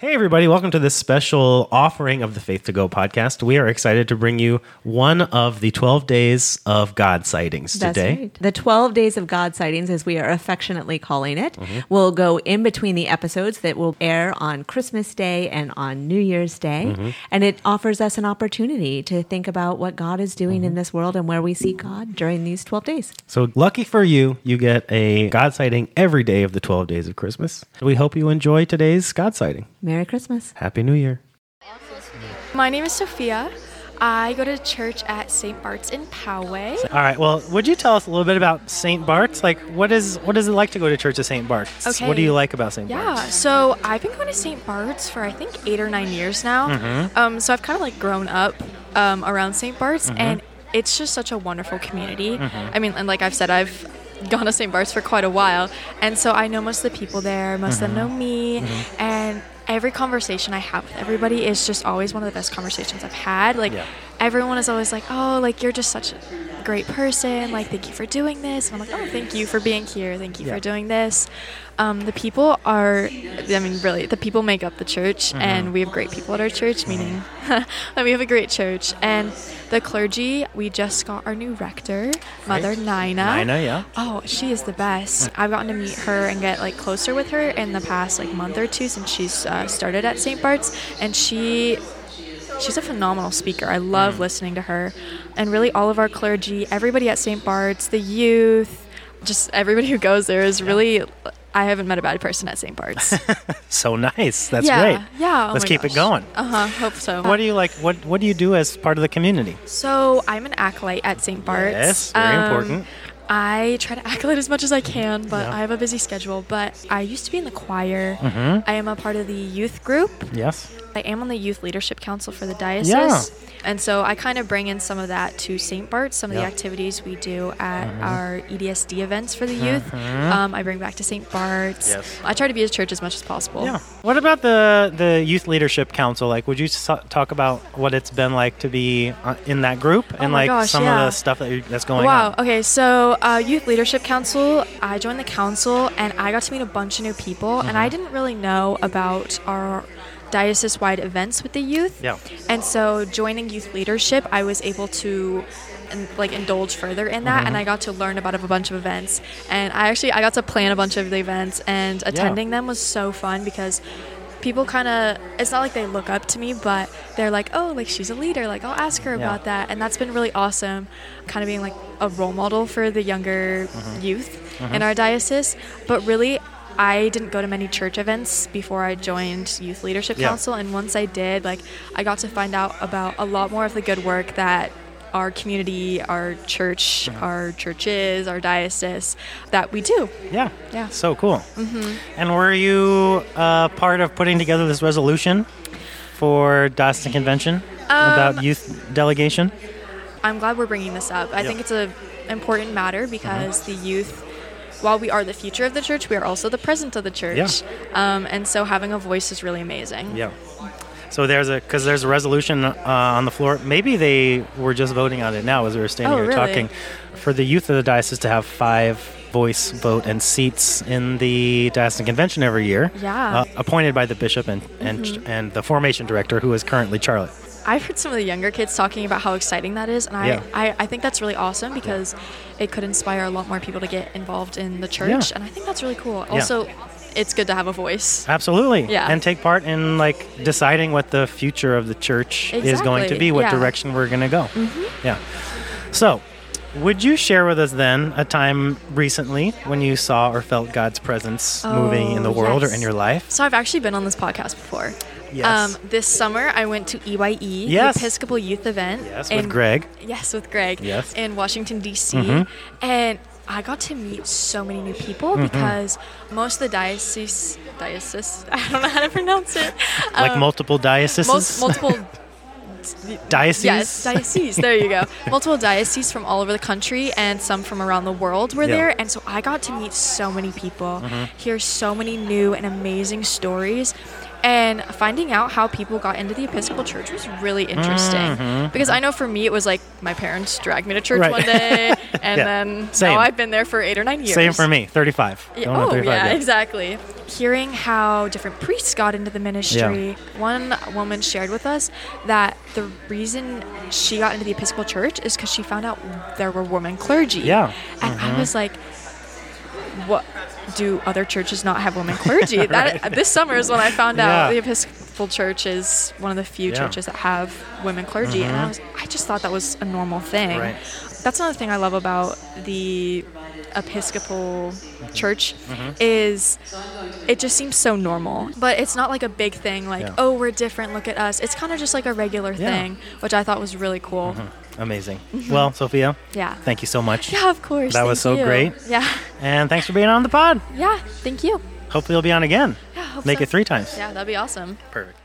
Hey, everybody, welcome to this special offering of the Faith to Go podcast. We are excited to bring you one of the 12 days of God sightings That's today. right. The 12 days of God sightings, as we are affectionately calling it, Mm-hmm. will go in between the episodes that will air on Christmas Day and on New Year's Day. Mm-hmm. And it offers us an opportunity to think about what God is doing Mm-hmm. in this world and where we see God during these 12 days. So, lucky for you, you get a God sighting every day of the 12 days of Christmas. We hope you enjoy today's God sighting. Merry Christmas. Happy New Year. My name is Sofia. I go to church at St. Bart's in Poway. All right. Well, would you tell us a little bit about St. Bart's? Like, what is what is it like to go to church at St. Bart's? Okay. What do you like about St. Yeah, Bart's? Yeah. So I've been going to St. Bart's for I think eight or nine years now. Mm-hmm. Um, so I've kind of like grown up um, around St. Bart's, and it's just such a wonderful community. Mm-hmm. I mean, and like I've said, I've gone to St. Bart's for quite a while, and so I know most of the people there. Most of them know me, Mm-hmm. and every conversation I have with everybody is just always one of the best conversations I've had. Like Yeah. everyone is always like, "Oh, like you're just such a great person. Like thank you for doing this." And I'm like, "Oh, thank you for being here. Thank you Yeah. for doing this." Um, the people are, I mean, really, the people make up the church, Mm-hmm. and we have great people at our church, meaning that we have a great church. And the clergy, we just got our new rector, Mother Nina. Nina, yeah. Oh, she is the best. I've gotten to meet her and get like closer with her in the past like month or two since she's uh, started at St. Bart's, and she she's a phenomenal speaker. I love listening to her, and really all of our clergy, everybody at St. Bart's, the youth, just everybody who goes there is really. I haven't met a bad person at St. Bart's. So nice. That's yeah, great. yeah. oh Let's keep it going. Uh huh. Hope so. What do you like? What What do you do as part of the community? So I'm an acolyte at St. Bart's. Yes, very Um, important. I try to acolyte as much as I can, but Yeah. I have a busy schedule. But I used to be in the choir. Mm-hmm. I am a part of the youth group. Yes. I am on the youth leadership council for the diocese. Yeah. And so I kind of bring in some of that to St. Bart's, some of Yeah. the activities we do at Mm-hmm. our EDSD events for the youth. Um, I bring back to St. Bart's. Yes. I try to be at church as much as possible. Yeah. What about the the youth leadership council? Like, would you so- talk about what it's been like to be uh, in that group and Oh like gosh, some yeah. of the stuff that you, that's going Wow. on? Wow. Okay. So, uh, Youth Leadership Council, I joined the council and I got to meet a bunch of new people, and Mm-hmm. I didn't really know about our diocese wide events with the youth. Yeah. And so, joining youth leadership, I was able to. And like indulge further in that, Mm-hmm. and I got to learn about a bunch of events. And I actually I got to plan a bunch of the events, and attending them was so fun because people kind of it's not like they look up to me but they're like oh like she's a leader like i'll ask her Yeah. about that and that's been really awesome kind of being like a role model for the younger Mm-hmm. youth in our diocese but really i didn't go to many church events before i joined youth leadership Yeah. council and once i did like i got to find out about a lot more of the good work that our community our church Mm-hmm. our churches our diocese that we do Yeah. Yeah. So cool. Mm-hmm. And were you uh, part of putting together this resolution for Diocesan Convention Um, about youth delegation? I'm glad we're bringing this up. I Yeah. think it's a important matter because the youth, while we are the future of the church, we are also the present of the church. Um, and so having a voice is really amazing. Yeah. So there's a because there's a resolution uh, on the floor. Maybe they were just voting on it now as we were standing Oh, here really? talking for the youth of the diocese to have five voice vote and seats in the diocesan convention every year. Yeah. Mm-hmm. Uh, appointed by the bishop and and and the formation director, who is currently Charlotte. I've heard some of the younger kids talking about how exciting that is, and I, Yeah. I, I think that's really awesome because it could inspire a lot more people to get involved in the church, Yeah. and I think that's really cool. Also, it's good to have a voice. Absolutely. Yeah. And take part in like deciding what the future of the church is going to be, what yeah. Mm-hmm. direction we're going to go. Yeah. So, would you share with us then a time recently when you saw or felt God's presence moving in the Oh, world or in your life? So I've actually been on this podcast before. Yes. Um, this summer, I went to EYE, Yes. the Episcopal Youth Event. yes, with Greg. Yes, with Greg. Yes. In Washington D.C. Mhm. and I got to meet so many new people Mm-hmm. because most of the diocese, diocese, I don't know how to pronounce it. Like Um, multiple dioceses? most, multiple. dioceses? Yes, dioceses. There you go. Multiple dioceses from all over the country and some from around the world were Yeah. there, and so I got to meet so many people, Mm-hmm. hear so many new and amazing stories, And finding out how people got into the Episcopal Church was really interesting because I know for me it was like my parents dragged me to church Mm-hmm. Right. one day, and Yeah. then Same. now I've been there for eight or nine years. Same for me. 35. Yeah, oh, 35, yeah, yeah. exactly. Hearing how different priests got into the ministry. yeah. One woman shared with us that the reason she got into the Episcopal Church is because she found out there were women clergy. Yeah. Mm-hmm. And I was like, what? Do other churches not have women clergy? That This summer is when I found out Yeah. the Episcopal Church is one of the few Yeah. Mm-hmm. churches that have women clergy. And I, was, I just thought that was a normal thing Right. that's another thing I love about the Episcopal Church Mm-hmm. is it just seems so normal, but it's not like a big thing. Like, Yeah. oh, we're different. Look at us. It's kind of just like a regular. Mm-hmm. thing, which I thought was really cool. Amazing. Well, Sofia, Yeah. thank you so much. Yeah, of course. That was so you. great. Yeah. And thanks for being on the pod. Yeah. Thank you. Hopefully, you'll be on again. Yeah. Make so. it three times. Yeah, that'd be awesome. Perfect.